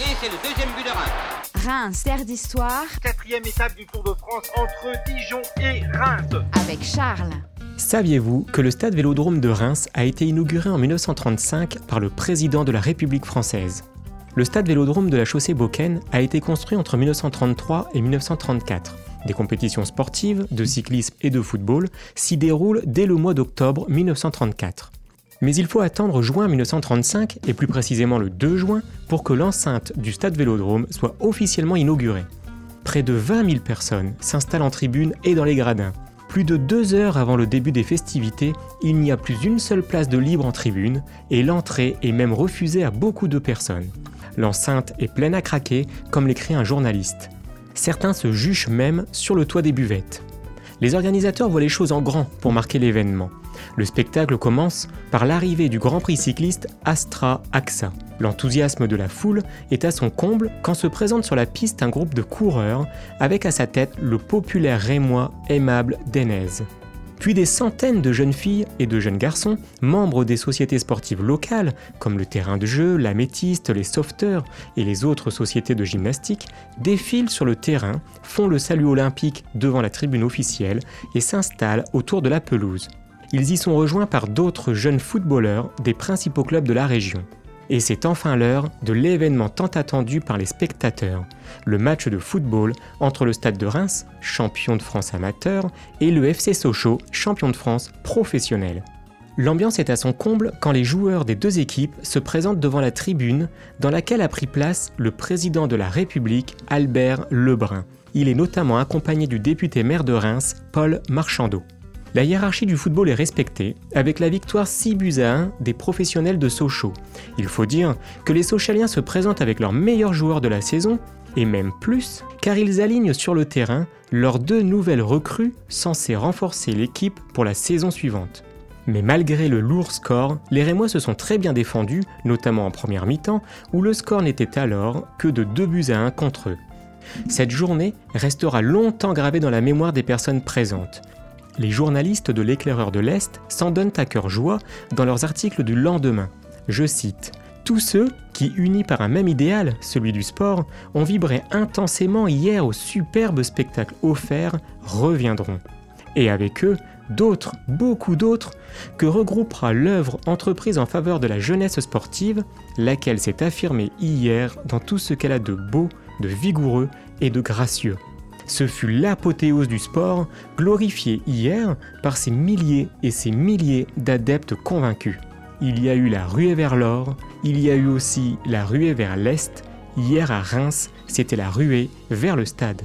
Et c'est le deuxième but de Reims. Reims, terre d'histoire. Quatrième étape du Tour de France entre Dijon et Reims. Avec Charles. Saviez-vous que le stade Vélodrome de Reims a été inauguré en 1935 par le président de la République française? Le stade Vélodrome de la chaussée Beaucaire a été construit entre 1933 et 1934. Des compétitions sportives, de cyclisme et de football s'y déroulent dès le mois d'octobre 1934. Mais il faut attendre juin 1935, et plus précisément le 2 juin, pour que l'enceinte du stade Vélodrome soit officiellement inaugurée. Près de 20 000 personnes s'installent en tribune et dans les gradins. Plus de deux heures avant le début des festivités, il n'y a plus une seule place de libre en tribune, et l'entrée est même refusée à beaucoup de personnes. L'enceinte est pleine à craquer, comme l'écrit un journaliste. Certains se juchent même sur le toit des buvettes. Les organisateurs voient les choses en grand pour marquer l'événement. Le spectacle commence par l'arrivée du Grand Prix cycliste Astra AXA. L'enthousiasme de la foule est à son comble quand se présente sur la piste un groupe de coureurs avec à sa tête le populaire rémois aimable Denez. Puis des centaines de jeunes filles et de jeunes garçons, membres des sociétés sportives locales, comme le terrain de jeu, l'améthyste, les sauveteurs et les autres sociétés de gymnastique, défilent sur le terrain, font le salut olympique devant la tribune officielle et s'installent autour de la pelouse ils y sont rejoints par d'autres jeunes footballeurs des principaux clubs de la région. Et c'est enfin l'heure de l'événement tant attendu par les spectateurs, le match de football entre le Stade de Reims, champion de France amateur, et le FC Sochaux, champion de France professionnel. L'ambiance est à son comble quand les joueurs des deux équipes se présentent devant la tribune dans laquelle a pris place le président de la République, Albert Lebrun. Il est notamment accompagné du député maire de Reims, Paul Marchandeau. La hiérarchie du football est respectée, avec la victoire 6 buts à 1 des professionnels de Sochaux. Il faut dire que les Sochaliens se présentent avec leurs meilleurs joueurs de la saison, et même plus, car ils alignent sur le terrain leurs deux nouvelles recrues censées renforcer l'équipe pour la saison suivante. Mais malgré le lourd score, les Rémois se sont très bien défendus, notamment en première mi-temps, où le score n'était alors que de 2 buts à 1 contre eux. Cette journée restera longtemps gravée dans la mémoire des personnes présentes, les journalistes de l'éclaireur de l'Est s'en donnent à cœur joie dans leurs articles du lendemain. Je cite Tous ceux qui, unis par un même idéal, celui du sport, ont vibré intensément hier au superbe spectacle offert, reviendront. Et avec eux, d'autres, beaucoup d'autres, que regroupera l'œuvre entreprise en faveur de la jeunesse sportive, laquelle s'est affirmée hier dans tout ce qu'elle a de beau, de vigoureux et de gracieux. Ce fut l'apothéose du sport, glorifié hier par ces milliers et ces milliers d'adeptes convaincus. Il y a eu la ruée vers l'or, il y a eu aussi la ruée vers l'est, hier à Reims, c'était la ruée vers le stade.